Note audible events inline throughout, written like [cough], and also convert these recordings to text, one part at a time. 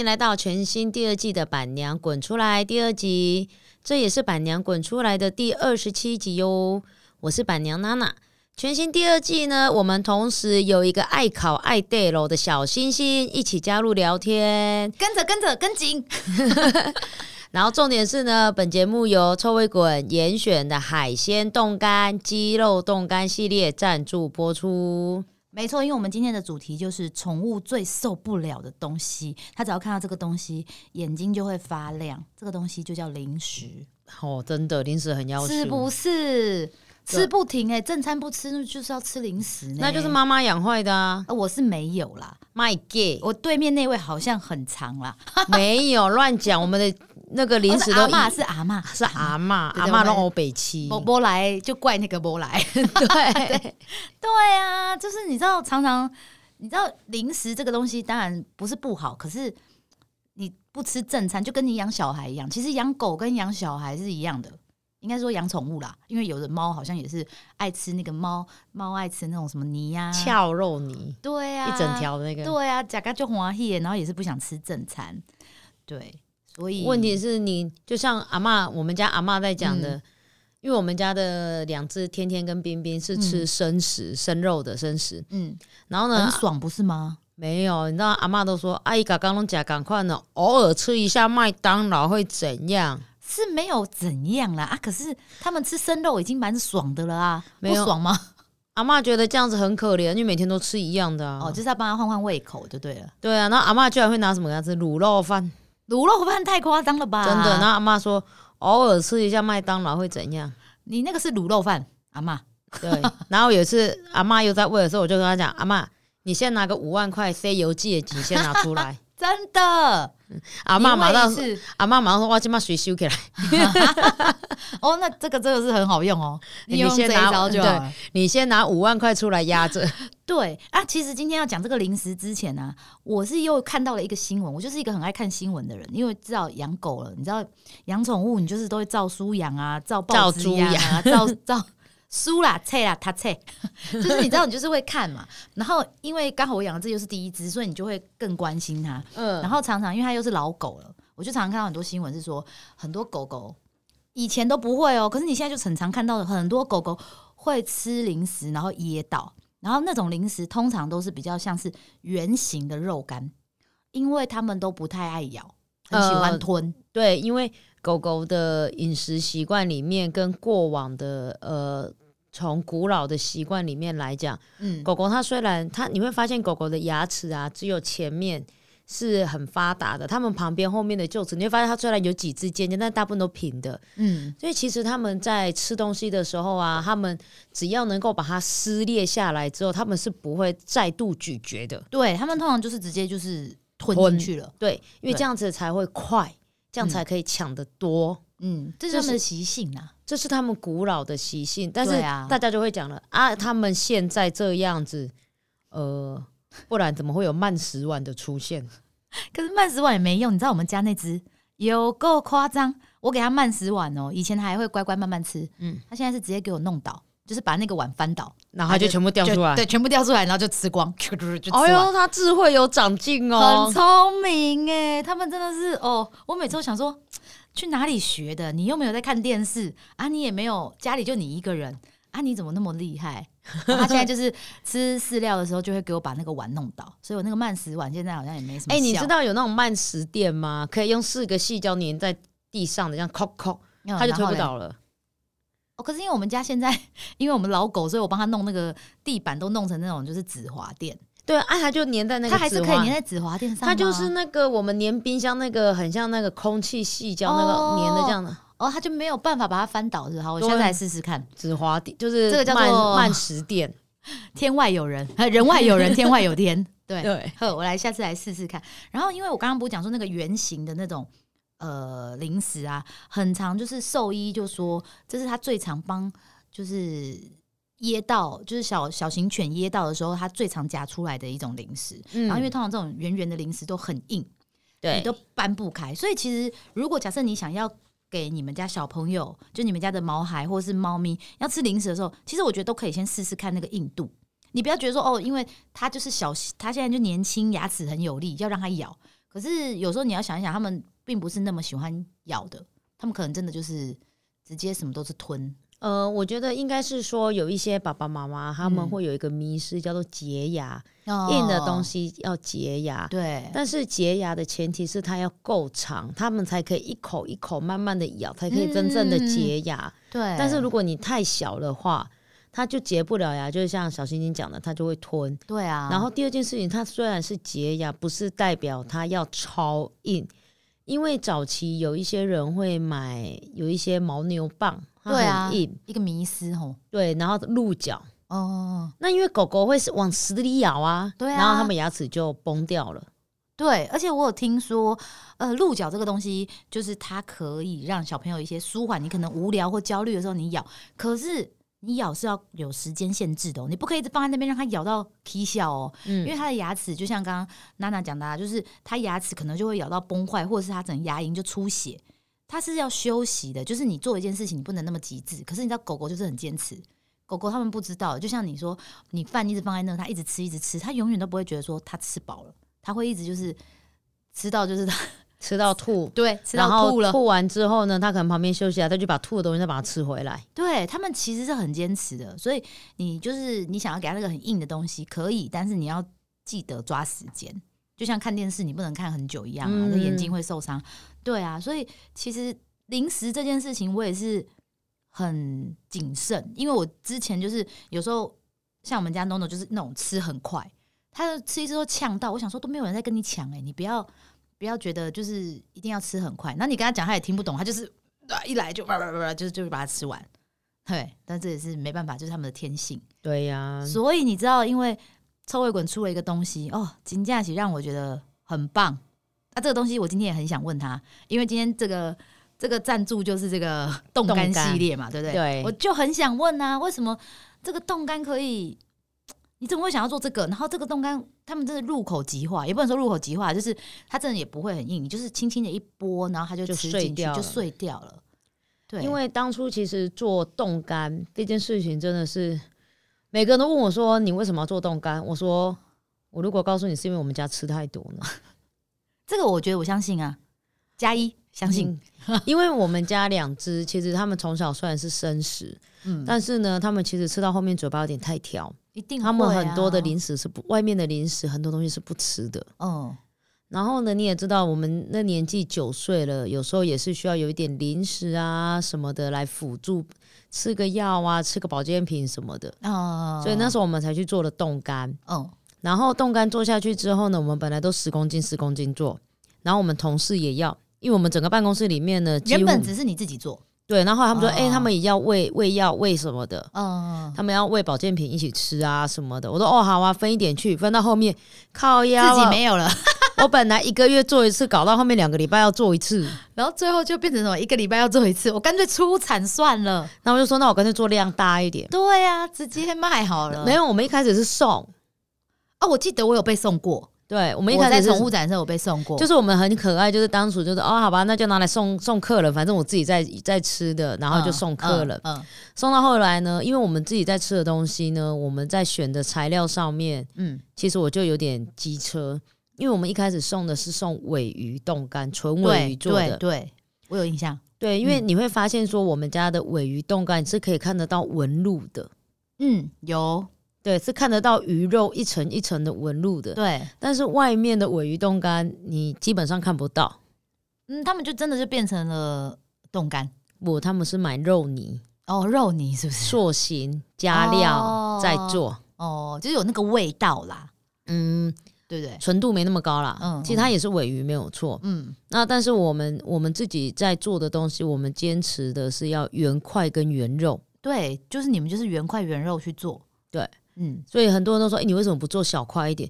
迎来到全新第二季的《板娘滚出来》第二集，这也是《板娘滚出来》的第二十七集哟。我是板娘娜娜。全新第二季呢，我们同时有一个爱考爱 day 楼的小星星一起加入聊天，跟着跟着跟紧。[laughs] 然后重点是呢，本节目由臭味滚严选的海鲜冻干、鸡肉冻干系列赞助播出。没错，因为我们今天的主题就是宠物最受不了的东西，它只要看到这个东西，眼睛就会发亮。这个东西就叫零食，哦，真的零食很要求，是不是？吃不停哎、正餐不吃就是要吃零食呢。那就是妈妈养坏的啊呃我是没有啦，！My gay，我对面那位好像很长啦。[laughs] 没有乱讲，我们的那个零食都哦是阿妈是阿妈，是阿嬷，对对我们阿妈弄欧北七，波波来就怪那个波来。[laughs] [laughs] 对，对啊，就是你知道，常常你知道零食这个东西当然不是不好，可是你不吃正餐，就跟你养小孩一样。其实养狗跟养小孩是一样的，应该说养宠物啦，因为有的猫好像也是爱吃那个猫猫爱吃那种什么泥呀、翘肉泥对啊，一整条的那个。对啊，假个就欢喜，然后也是不想吃正餐，对，所以问题是你就像阿嬷，我们家阿嬷在讲的，嗯因为我们家的两只天天跟冰冰是吃生食、生肉的生食，嗯然后呢很，爽不是吗？没有，你知道阿嬷都说阿姨刚刚拢讲赶快呢，偶尔吃一下麦当劳会怎样？是没有怎样啦啊，可是他们吃生肉已经蛮爽的了啊，没有不爽吗？阿嬷觉得这样子很可怜，因为每天都吃一样的啊。哦，就是要帮他换换胃口就对了。对啊，然后阿嬷居然会拿什么给他吃卤肉饭，卤肉饭太夸张了吧？真的。然后阿妈说偶尔吃一下麦当劳会怎样？你那个是卤肉饭，阿妈。对，然后有一次阿妈又在喂的时候，我就跟她讲，阿妈，你先拿个五万块 C 邮寄的钱先拿出来。真的，阿嬷马上是阿嬷马上说：“我今把水修起来，[laughs] 哦，那这个真的是很好用哦，你用这一先拿招就好了。你先拿五万块出来压着。[laughs] 对啊，其实今天要讲这个零食之前呢、我是又看到了一个新闻。我就是一个很爱看新闻的人，因为知道养狗了，你知道养宠物，你就是都会照书养啊，照报纸养啊，照照书啦、册啦、他册，[laughs] 就是你知道你就是会看嘛。然后因为刚好我养的这就是第一只，所以你就会更关心它。嗯，然后常常因为它又是老狗了，我就常常看到很多新闻是说，很多狗狗以前都不会哦，可是你现在就很常看到很多狗狗会吃零食，然后噎到，然后那种零食通常都是比较像是圆形的肉干，因为它们都不太爱咬，很喜欢呃吞。对，因为狗狗的饮食习惯里面，跟过往的呃，从古老的习惯里面来讲，嗯，狗狗它虽然它你会发现狗狗的牙齿啊，只有前面。是很发达的，它们旁边后面的臼齿，你会发现它虽然有几只尖尖，但大部分都平的。嗯，所以其实它们在吃东西的时候啊，它们只要能够把它撕裂下来之后，他们是不会再度咀嚼的。对，它们通常就是直接就是吞吞进去了。对，因为对这样子才会快，这样才可以抢得多。嗯，这是这是它们的习性啊。这是他们古老的习性，但是大家就会讲了啊，他们现在这样子，呃，不然怎么会有慢食碗的出现？可是慢食碗也没用，你知道我们家那只有够夸张，我给它慢食碗哦，以前还会乖乖慢慢吃，嗯嗯，它现在是直接给我弄倒，就是把那个碗翻倒，然后它就全部掉出来。对，全部掉出来，然后就吃光，就吃完。哎呦，他智慧有长进哦很。聪明哎，他们真的是哦，我每次都想说，去哪里学的？你又没有在看电视啊，你也没有家里就你一个人啊，你怎么那么厉害？他现在就是吃饲料的时候，就会给我把那个碗弄倒，所以我那个慢食碗现在好像也没什么。哎、你知？道有那种慢食垫吗？可以用四个细胶粘在地上的，这样扣扣，它就推不。倒了。哦，可是因为我们家现在，[laughs] 因为我们老狗，所以我帮他弄那个地板都弄成那种就是紫滑垫，对啊，它就粘在那个它还是可以粘在止滑垫上。它就是那个我们粘冰箱那个很像那个空气细胶那哦个粘的这样的哦，它就没有办法把它翻倒，是吧好，我对现在来试试看。纸滑垫，就是这个叫做慢食垫。[laughs] 天外有人，呃人外有人，天外有天。[laughs] 对，对，呵，我来下次来试试看。然后，因为我刚刚不是讲说那个圆形的那种呃零食啊，很常就是兽医就说这是他最常帮就是噎到，就是小小型犬噎到的时候，它最常夹出来的一种零食。嗯然后，因为通常这种圆圆的零食都很硬，你对都搬不开，所以其实如果假设你想要给你们家小朋友，就你们家的毛孩或者是猫咪要吃零食的时候，其实我觉得都可以先试试看那个硬度。你不要觉得说哦，因为它就是小，它现在就年轻，牙齿很有力，要让它咬。可是有时候你要想一想，他们并不是那么喜欢咬的，他们可能真的就是直接什么都是吞。呃，我觉得应该是说有一些爸爸妈妈他们嗯会有一个迷失，叫做洁牙，哦硬的东西要洁牙。对，但是洁牙的前提是它要够长，他们才可以一口一口慢慢的咬，才可以真正的洁牙。对。但是如果你太小的话，它就洁不了牙，就是像小星星讲的，它就会吞。对啊，然后第二件事情，它虽然是洁牙，不是代表它要超硬，因为早期有一些人会买有一些牦牛棒，它对啊很硬，一个迷思吼，对，然后鹿角。哦，那因为狗狗会是往死里咬啊，对啊然后它们牙齿就崩掉了。对，而且我有听说，呃，鹿角这个东西，就是它可以让小朋友一些舒缓，你可能无聊或焦虑的时候你咬，可是你咬是要有时间限制的、哦，你不可以一直放在那边让它咬到啼笑哦，嗯，因为它的牙齿就像刚刚娜娜讲的、啊，就是它牙齿可能就会咬到崩坏，或者是它整个牙龈就出血，它是要休息的，就是你做一件事情你不能那么极致，可是你知道狗狗就是很坚持。狗狗他们不知道，就像你说，你饭一直放在那，它一直吃一直吃，它永远都不会觉得说它吃饱了，它会一直就是吃到就是它 [laughs] 吃到吐，对吃然后到吐了，吐完之后呢，它可能旁边休息啊，它就把吐的东西再把它吃回来。对他们其实是很坚持的，所以你就是你想要给它那个很硬的东西可以，但是你要记得抓时间，就像看电视你不能看很久一样啊，嗯那、眼睛会受伤。对啊，所以其实零食这件事情我也是很谨慎，因为我之前就是有时候像我们家 NONO 就是那种吃很快，他吃一次都呛到，我想说都没有人在跟你抢哎、你不要不要觉得就是一定要吃很快，那你跟他讲他也听不懂，他就是啊一来就叭叭叭叭，就是就是把它吃完。对，但这也是没办法，就是他们的天性。对呀、所以你知道，因为臭味滚出了一个东西哦，金佳琪让我觉得很棒。那、这个东西我今天也很想问他，因为今天这个这个赞助就是这个 [laughs] 冻干系列嘛，对不对？对我就很想问啊，为什么这个冻干可以？你怎么会想要做这个？然后这个冻干，他们真的入口即化，也不能说入口即化，就是它真的也不会很硬，你就是轻轻的一拨，然后它就就吃进去就碎掉了碎掉了。对，因为当初其实做冻干这件事情真的是每个人都问我说：“你为什么要做冻干？”我说：“我如果告诉你是因为我们家吃太多呢，[laughs] 这个我觉得我相信啊，加一相信，嗯因为我们家两只其实他们从小虽然是生食，[laughs] 嗯，但是呢，他们其实吃到后面嘴巴有点太挑，一定他们很多的啊零食是不外面的零食很多东西是不吃的。嗯，然后呢，你也知道，我们那年纪九岁了，有时候也是需要有一点零食啊什么的来辅助，吃个药啊，吃个保健品什么的。哦，所以那时候我们才去做了冻干。嗯，然后冻干做下去之后呢，我们本来都十公斤十公斤做，然后我们同事也要，因为我们整个办公室里面呢，原本只是你自己做，对，然后他们说，哦哎、他们也要喂喂药喂什么的。嗯，他们要喂保健品一起吃啊什么的，我说哦好啊，分一点去，分到后面靠腰、自啊，己没有了，[laughs] 我本来一个月做一次，搞到后面两个礼拜要做一次，然后最后就变成什么一个礼拜要做一次，我干脆出产算了。那我就说那我干脆做量大一点。对呀、直接卖好了。没有，我们一开始是送，哦，我记得我有被送过，对我们一开始在宠物展的时候有被送过，就是我们很可爱，就是当初就是哦，好吧，那就拿来送送客人，反正我自己在在吃的，然后就送客人。嗯送到后来呢，因为我们自己在吃的东西呢，我们在选的材料上面，嗯其实我就有点机车，因为我们一开始送的是送尾鱼冻干，纯嗯，尾鱼做的。对对，我有印象。对，因为嗯你会发现说，我们家的尾鱼冻干是可以看得到纹路的，嗯，有对，是看得到鱼肉一层一层的纹路的。对，但是外面的尾鱼冻干，你基本上看不到。嗯，他们就真的就变成了冻干我他们是买肉泥。哦，肉泥是不是？塑形加料哦再做，哦，就是有那个味道啦，嗯，对不对？纯度没那么高啦。嗯其实它也是尾鱼没有错。嗯，那但是我们我们自己在做的东西，我们坚持的是要原块跟原肉，对，就是你们就是原块原肉去做。对，嗯，所以很多人都说，哎、你为什么不做小块一点？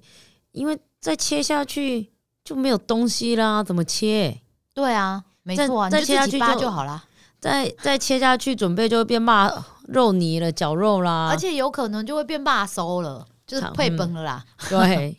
因为再切下去就没有东西啦，怎么切？对啊，没再错啊，再切下去就就好啦。再再切下去，准备就会变骂肉泥了，绞肉啦。而且有可能就会变骂收了，就是长配崩了啦。对，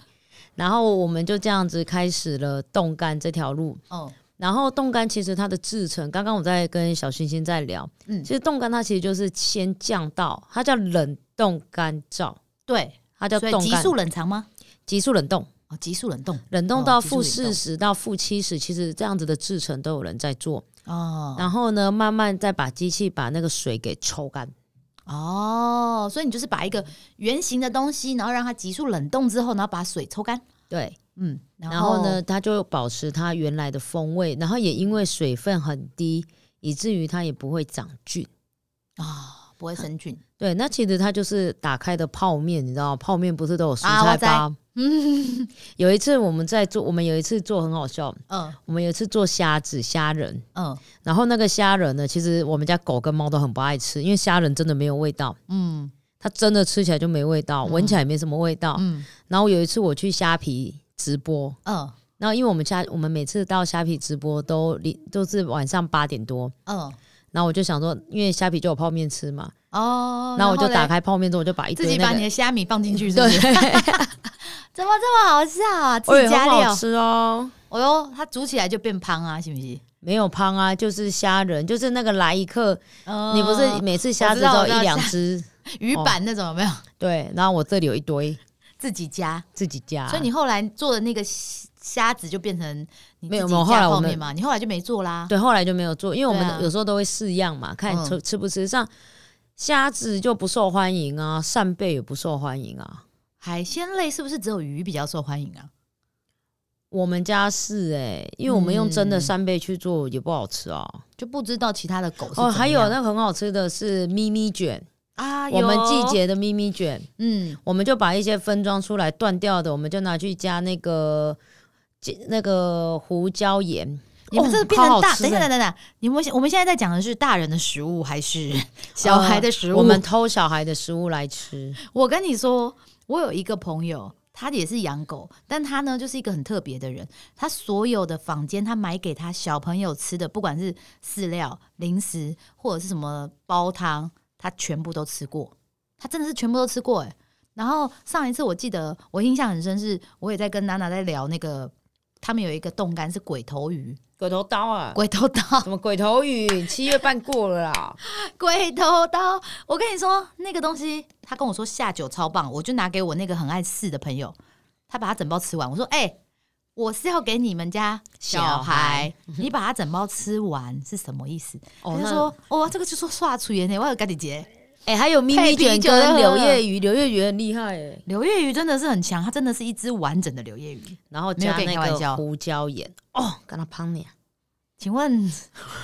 然后我们就这样子开始了冻干这条路。哦然后冻干其实它的制成，刚刚我在跟小星星在聊，嗯，其实冻干它其实就是先降到，它叫冷冻干燥，对，它叫所以急速冷藏吗？急速冷冻，哦，急速冷冻。冷冻到负四十到负七十，其实这样子的制程都有人在做。哦。然后呢，慢慢再把机器把那个水给抽干。哦，所以你就是把一个圆形的东西，然后让它急速冷冻之后，然后把水抽干，对，嗯，然后呢，它就保持它原来的风味，然后也因为水分很低，以至于它也不会长菌。啊、不会生菌，对，那其实它就是打开的泡面，你知道吗？泡面不是都有蔬菜包？嗯，[laughs] 有一次我们在做，我们有一次做很好笑，嗯。我们有一次做虾子虾仁，嗯。然后那个虾仁呢，其实我们家狗跟猫都很不爱吃，因为虾仁真的没有味道，嗯。它真的吃起来就没味道，闻起来也没什么味道。嗯。然后有一次我去虾皮直播，嗯。然后因为我们虾我们每次到虾皮直播都离都是晚上八点多，嗯，然后我就想说，因为虾皮就有泡面吃嘛，哦，然后我就打开泡面之后，我就把自己把你的虾米放进去，是不对，是？怎么这么好笑啊？自己加料，吃哦。哦哟，它煮起来就变胖啊，是不是？没有胖啊，就是虾仁，就是那个来一克，嗯你不是每次虾子都有一两只，[laughs] 鱼板那种有没有？对，然后我这里有一堆自己加，自己加，所以你后来做的那个虾虾子就变成你没有没有后来我们嘛？你后来就没做啦。对后来就没有做，因为我们有时候都会试样嘛，看嗯吃吃不吃。像虾子就不受欢迎啊，扇贝也不受欢迎啊。海鲜类是不是只有鱼比较受欢迎啊？我们家是哎、因为我们用真的嗯扇贝去做也不好吃啊。就不知道其他的狗是哦，还有那个很好吃的是咪咪卷，啊，我们季有节的咪咪卷，嗯我们就把一些分装出来断掉的，我们就拿去加那个那个胡椒盐。你们这哦变成大？等一下，欸等等等，你们我们现在在讲的是大人的食物还是小孩的食物？我们偷小孩的食物来吃。我跟你说，我有一个朋友，他也是养狗，但他呢就是一个很特别的人。他所有的房间，他买给他小朋友吃的，不管是饲料、零食或者是什么煲汤，他全部都吃过。他真的是全部都吃过哎。然后上一次我记得我印象很深是，我也在跟娜娜在聊那个，他们有一个冻干是鬼头鱼，鬼头刀啊！鬼头刀，什么鬼头鱼？七月半过了啦。[laughs] 鬼头刀，我跟你说，那个东西，他跟我说下酒超棒，我就拿给我那个很爱试的朋友，他把它整包吃完。我说，哎、我是要给你们家小小孩孩，你把它整包吃完是什么意思？哦他就说，哦，这个就说刷出盐呢，我有跟你结。哎、还有咪咪卷跟柳叶鱼，柳叶鱼很厉害哎。柳叶鱼真的是很强，它真的是一只完整的柳叶鱼。然后加那个胡椒盐，哦，跟他胖你。请问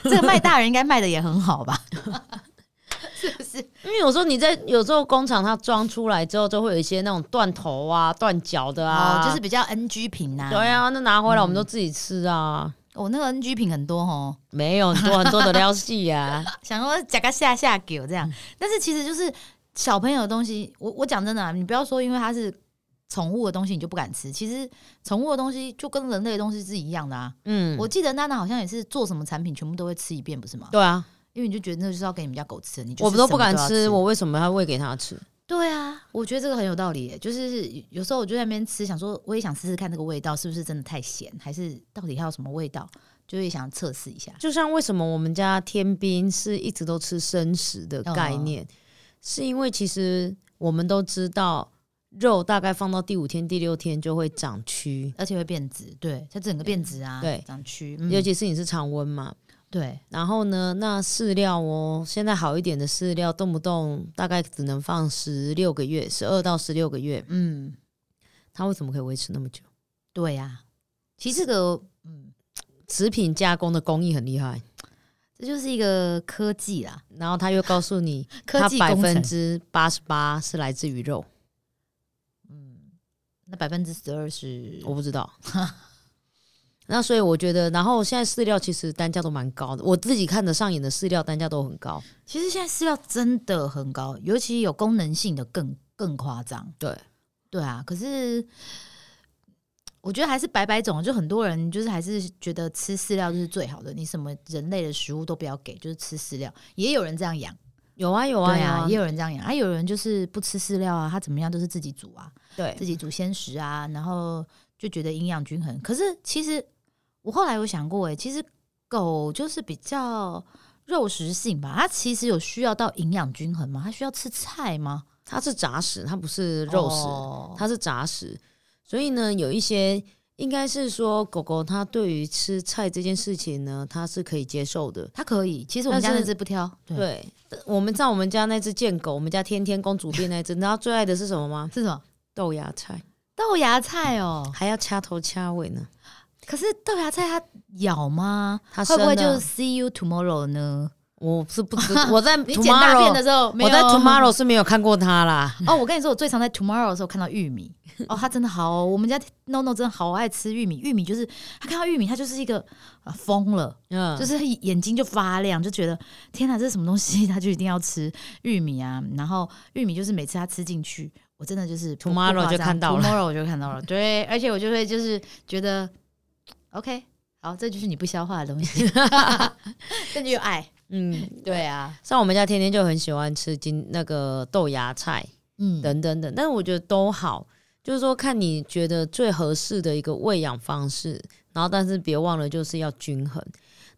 这个卖大人应该卖的也很好吧？[laughs] 是不是？因为有时候你在有时候工厂它装出来之后，就会有一些那种断头啊、断脚的啊，哦，就是比较 NG 品呐、对啊，那拿回来我们嗯都自己吃啊，哦，那个 NG 品很多哦。没有很多很多的撩戏啊。[laughs] 想说加个下下给我这嗯样，但是其实就是小朋友的东西，我我讲真的、啊，你不要说因为它是宠物的东西你就不敢吃，其实宠物的东西就跟人类的东西是一样的啊。嗯，我记得娜娜好像也是做什么产品全部都会吃一遍，不是吗？对啊，因为你就觉得那就是要给你们家狗吃，你就是我们都不敢吃，我为什么要喂给它吃？对啊，我觉得这个很有道理耶。就是有时候我就在那边吃，想说我也想试试看那个味道是不是真的太咸，还是到底还有什么味道，就会想测试一下。就像为什么我们家天兵是一直都吃生食的概念，是因为其实我们都知道肉大概放到第五天、第六天就会长蛆，而且会变质，对，它整个变质啊，对长蛆，嗯尤其是你是常温嘛。对，然后呢，那饲料哦，现在好一点的饲料，动不动大概只能放十六个月，十二到十六个月，嗯，它为什么可以维持那么久？对呀、其实这个，嗯，食品加工的工艺很厉害，这就是一个科技啦，然后他又告诉你，[laughs] 科它百技工程。分之八十八是来自于肉，嗯那百分之十二是我不知道。[laughs] 那所以我觉得，然后现在饲料其实单价都蛮高的，我自己看得上眼的饲料单价都很高。其实现在饲料真的很高，尤其有功能性的更更夸张。对，对啊，可是我觉得还是白白种，就很多人就是还是觉得吃饲料就是最好的，你什么人类的食物都不要给，就是吃饲料。也有人这样养，有啊有啊呀啊，有啊也有人这样养，还、有人就是不吃饲料啊，他怎么样都是自己煮啊，对自己煮鲜食啊，然后就觉得营养均衡。可是其实我后来有想过、欸，其实狗就是比较肉食性吧，它其实有需要到营养均衡吗？它需要吃菜吗？它是杂食，它不是肉食，哦它是杂食，所以呢，有一些应该是说狗狗它对于吃菜这件事情呢，它是可以接受的。它可以。其实我们家那只不挑，对，对，我们知道我们家那只贱狗，我们家天天公主病那只，你知道最爱的是什么吗？是什么豆芽菜，豆芽菜哦。还要掐头掐尾呢。可是豆芽菜它咬吗？它会不会就是 see you tomorrow 呢？我是不知，[laughs] 我在你捡大便的时候，没有我在 tomorrow 是没有看过它啦。[laughs] 哦，我跟你说，我最常在 tomorrow 的时候看到玉米。哦，他真的好哦、我们家 no no 真的好爱吃玉米。玉米就是他看到玉米，他就是一个啊疯了，嗯，就是眼睛就发亮，就觉得天哪，这是什么东西？他就一定要吃玉米啊。然后玉米就是每次他吃进去，我真的就是不 Tomorrow 不夸张就看到了 tomorrow 我就看到了。对，而且我就会就是觉得 OK，好，这就是你不消化的东西，[laughs] 这就有爱。嗯，对啊，像我们家天天就很喜欢吃金那个豆芽菜嗯，等等等，但是我觉得都好，就是说看你觉得最合适的一个喂养方式，然后但是别忘了就是要均衡。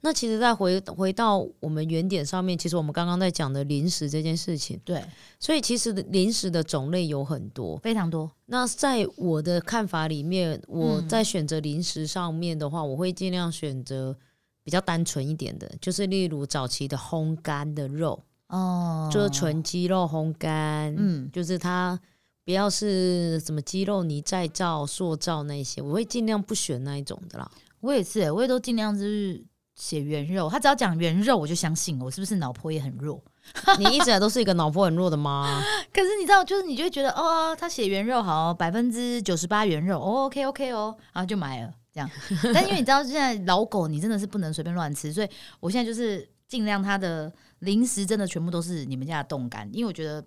那其实再回回到我们原点上面，其实我们刚刚在讲的零食这件事情，对，所以其实零食的种类有很多。非常多。那在我的看法里面，我嗯在选择零食上面的话，我会尽量选择比较单纯一点的，就是例如早期的烘干的肉，哦，就是纯鸡肉烘干，嗯，就是它不要是什么鸡肉泥再造、塑造那些，我会尽量不选那一种的啦。我也是、欸，我也都尽量就是写圆肉。他只要讲圆肉，我就相信我是不是脑波也很弱。[laughs] 你一直都是一个脑波很弱的吗？可是你知道，就是你就会觉得哦，他写圆肉好，百分之九十八圆肉，哦，OK OK 哦，然后就买了这样。[laughs] 但因为你知道现在老狗你真的是不能随便乱吃，所以我现在就是尽量它的零食真的全部都是你们家的冻干，因为我觉得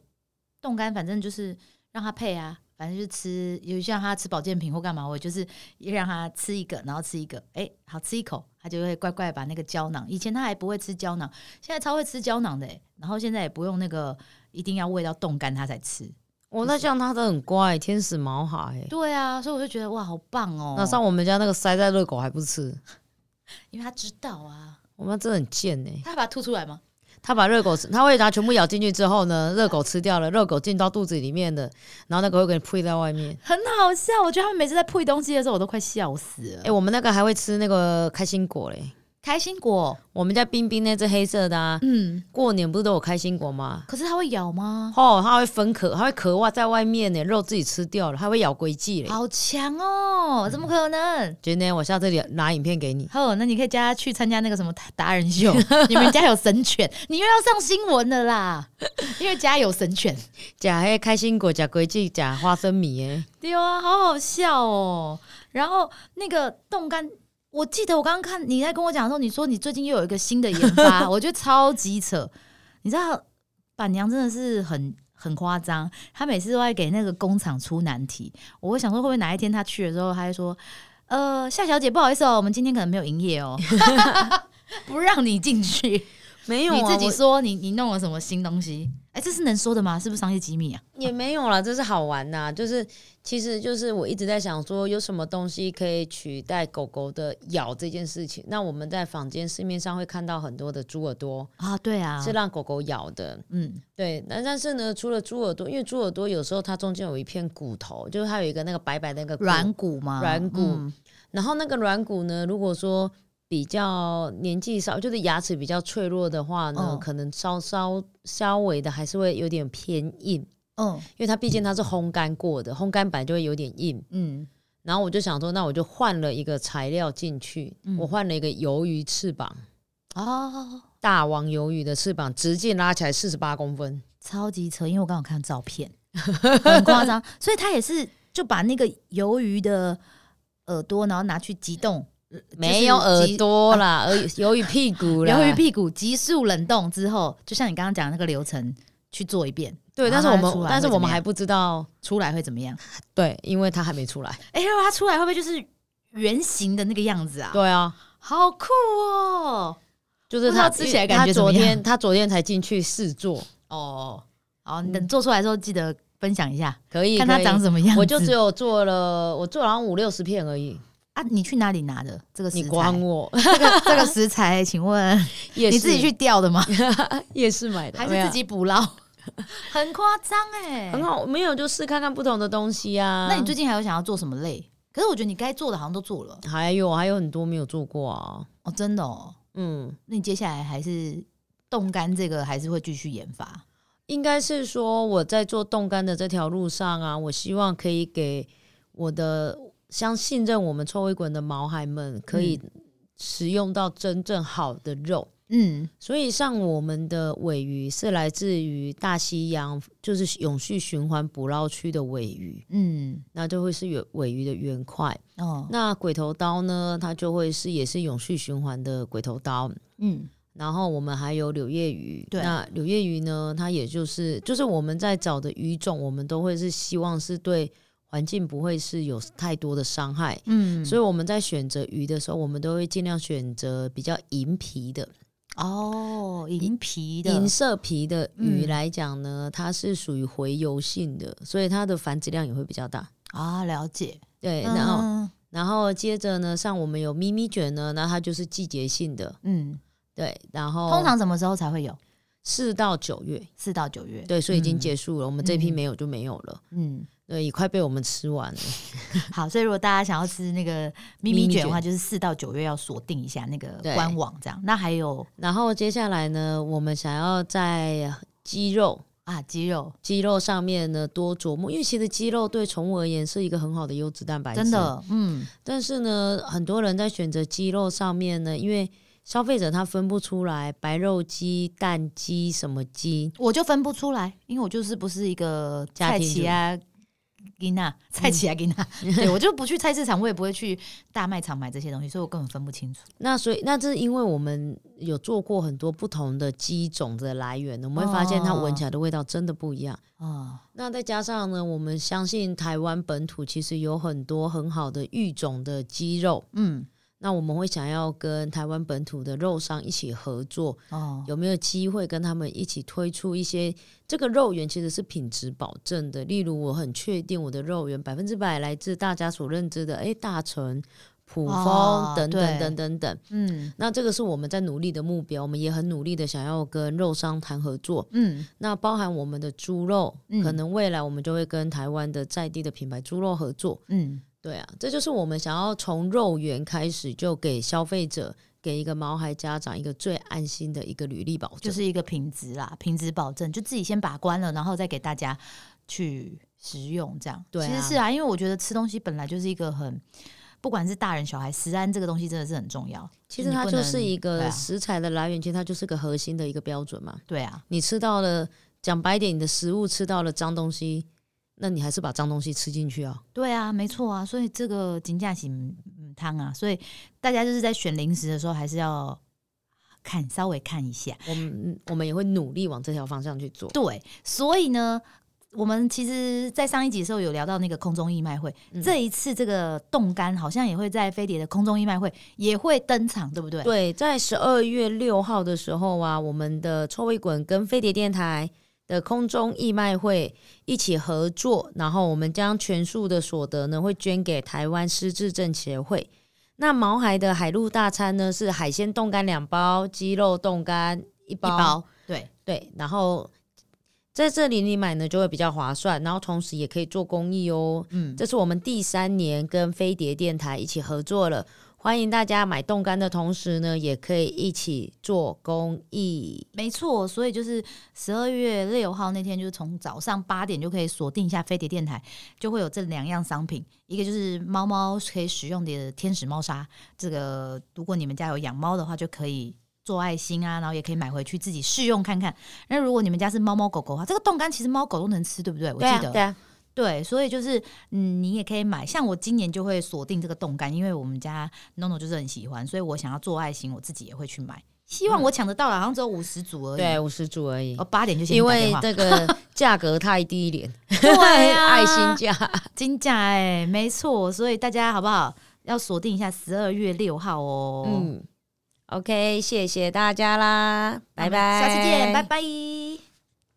冻干反正就是让它配啊。反正就吃，有像他吃保健品或干嘛，我就是让他吃一个，然后吃一个，哎、好吃一口，他就会乖乖把那个胶囊。以前他还不会吃胶囊，现在超会吃胶囊的、欸，然后现在也不用那个一定要喂到冻干他才吃。哦那像它都很乖，天使毛孩、对啊，所以我就觉得哇，好棒哦！那像我们家那个塞在热狗还不吃，[laughs] 因为他知道啊，我妈真的很贱哎、他把它吐出来吗？他把热狗吃，他会把它全部咬进去之后呢，热狗吃掉了，热狗进到肚子里面的，然后那个会给你呸在外面。很好笑，我觉得他们每次在配东西的时候，我都快笑死了。哎、我们那个还会吃那个开心果嘞。开心果，我们家冰冰那只黑色的啊，嗯，过年不是都有开心果吗？可是它会咬吗？哦，它会分壳，它会壳哇在外面呢，肉自己吃掉了，它会咬龟记嘞。好强哦！怎么可能？今天我下次拿影片给你。哦，那你可以叫他去参加那个什么达人秀，[laughs] 你们家有神犬，你又要上新闻了啦！[laughs] 因为家有神犬，假黑开心果，假龟记，假花生米诶。对啊，好好笑哦。然后那个冻干，我记得我刚刚看你在跟我讲的时候，你说你最近又有一个新的研发，[laughs] 我觉得超级扯。你知道板娘真的是很很夸张，她每次都在给那个工厂出难题。我会想说，会不会哪一天她去的时候，她会说：“呃，夏小姐，不好意思哦，我们今天可能没有营业哦，[laughs] 不让你进去。没有、啊，你自己说你你弄了什么新东西？哎、这是能说的吗？是不是商业机密啊？[laughs] 也没有啦，这是好玩呐。就是其实就是我一直在想说，有什么东西可以取代狗狗的咬这件事情。那我们在坊间市面上会看到很多的猪耳朵，啊，对啊，是让狗狗咬的。嗯，对，那但是呢，除了猪耳朵，因为猪耳朵有时候它中间有一片骨头，就是它有一个那个白白的那个软骨嘛？软骨嗯然后那个软骨呢，如果说比较年纪稍，就是牙齿比较脆弱的话呢，嗯。可能稍稍稍微的还是会有点偏硬，嗯。因为它毕竟它是烘干过的，烘干本来就会有点硬。嗯，然后我就想说，那我就换了一个材料进去，嗯。我换了一个鱿鱼翅膀，哦，大王鱿鱼的翅膀，直径拉起来四十八公分。超级扯，因为我刚好看照片，很夸张，所以他也是就把那个鱿鱼的耳朵，然后拿去急冻，没有耳朵啦，而由于屁股 [laughs] 啦，由于屁股急速冷冻之后，就像你刚刚讲的那个流程去做一遍，对，但是我们但是我们还不知道，出来会怎么样？对，因为它还没出来。哎、它出来会不会就是圆形的那个样子啊？对啊，好酷哦！就是它吃起来感觉他昨天他昨天才进去试做，哦，好，你等做出来的时候记得分享一下，可以看它长么。什么样子。我就只有做了，我做了好像五六十片而已。啊，你去哪里拿的这个食你材？管我，[laughs] 这个这个食材，请问 [laughs] 夜市你自己去钓的吗？[laughs] 夜市买的，还是自己捕捞？很夸张哎，很。好，没有就试看看不同的东西啊。那你最近还有想要做什么类？可是我觉得你该做的好像都做了还有还有很多没有做过啊。哦，真的哦。嗯，那你接下来还是冻干这个，还是会继续研发？应该是说我在做冻干的这条路上啊，我希望可以给我的相信任我们臭味滚的毛孩们，可以食用到真正好的肉。嗯。所以，像我们的尾鱼是来自于大西洋，就是永续循环捕捞区的尾鱼，嗯。那就会是尾尾鱼的原块。哦。那鬼头刀呢，它就会是也是永续循环的鬼头刀。嗯。然后我们还有柳叶鱼，对。那柳叶鱼呢，它也就是就是我们在找的鱼种，我们都会是希望是对环境不会是有太多的伤害，嗯，所以我们在选择鱼的时候，我们都会尽量选择比较银皮的。哦，银皮的银色皮的鱼嗯来讲呢，它是属于洄游性的，所以它的繁殖量也会比较大。啊，了解。对，然后、嗯然后接着呢，像我们有咪咪卷呢，那它就是季节性的，嗯，对，然后通常什么时候才会有？四到九月，四到九月。对，所以已经嗯结束了，我们这批嗯没有就没有了，嗯，对，也快被我们吃完了。[laughs] 好，所以如果大家想要吃那个咪咪卷的话，卷就是四到九月要锁定一下那个官网，这样。那还有然后接下来呢，我们想要在鸡肉。啊，鸡肉，鸡肉上面呢多琢磨，因为其实鸡肉对宠物而言是一个很好的优质蛋白质，真的，嗯，但是呢，很多人在选择鸡肉上面呢，因为消费者他分不出来白肉鸡、蛋鸡什么鸡，我就分不出来，因为我就是不是一个菜家庭 [laughs] 菜奇啊，吉娜，对我就不去菜市场，我也不会去大卖场买这些东西，所以我根本分不清楚。那所以那这是因为我们有做过很多不同的鸡种的来源，我们会发现它闻起来的味道真的不一样。哦，那再加上呢，我们相信台湾本土其实有很多很好的育种的鸡肉，嗯，那我们会想要跟台湾本土的肉商一起合作，哦，有没有机会跟他们一起推出一些这个肉源其实是品质保证的？例如，我很确定我的肉源百分之百来自大家所认知的，诶，大成、普丰、哦等等等等等。嗯那这个是我们在努力的目标，我们也很努力的想要跟肉商谈合作。嗯那包含我们的猪肉，嗯可能未来我们就会跟台湾的在地的品牌猪肉合作。嗯，对啊，这就是我们想要从肉源开始，就给消费者、给一个毛孩家长一个最安心的一个履历保证。就是一个品质啦，品质保证，就自己先把关了，然后再给大家去食用，这样。对啊其实是啊，因为我觉得吃东西本来就是一个很，不管是大人小孩，食安这个东西真的是很重要。其实它就是一个食材的来源，其实它就是个核心的一个标准嘛。对啊，你吃到了，讲白一点，你的食物吃到了脏东西，那你还是把脏东西吃进去啊。对啊，没错啊，所以这个金价型嗯汤啊，所以大家就是在选零食的时候，还是要看稍微看一下。我们我们也会努力往这条方向去做。对，所以呢，我们其实，在上一集的时候有聊到那个空中义卖会，嗯这一次这个冻干好像也会在飞碟的空中义卖会也会登场，对不对？对，在十二月六号的时候啊，我们的臭味滚跟飞碟电台的空中义卖会一起合作，然后我们将全数的所得呢，会捐给台湾失智症协会。那毛孩的海陆大餐呢，是海鲜冻干两包，鸡肉冻干一一，包，对，对，然后在这里你买呢就会比较划算，然后同时也可以做公益哦。嗯，这是我们第三年跟飞碟电台一起合作了，欢迎大家买冻干的同时呢，也可以一起做公益。没错，所以就是十二月六号那天，就是从早上八点就可以锁定一下飞碟电台，就会有这两样商品，一个就是猫猫可以使用的天使猫砂，这个如果你们家有养猫的话，就可以。做爱心啊，然后也可以买回去自己试用看看。那如果你们家是猫猫狗狗的话，这个冻干其实猫狗都能吃，对不对？我记得，对啊，对，所以就是嗯，你也可以买。像我今年就会锁定这个冻干，因为我们家 NONO 就是很喜欢，所以我想要做爱心，我自己也会去买。希望我抢得到了，好像只有五十组而已。对，五十组而已哦，。八点就先因为这个 [laughs] 价格太低廉，对啊爱心价。[laughs] 金价哎，没错，所以大家好不好要锁定一下十二月六号哦。嗯，OK，谢谢大家啦，拜拜，下次见，拜拜。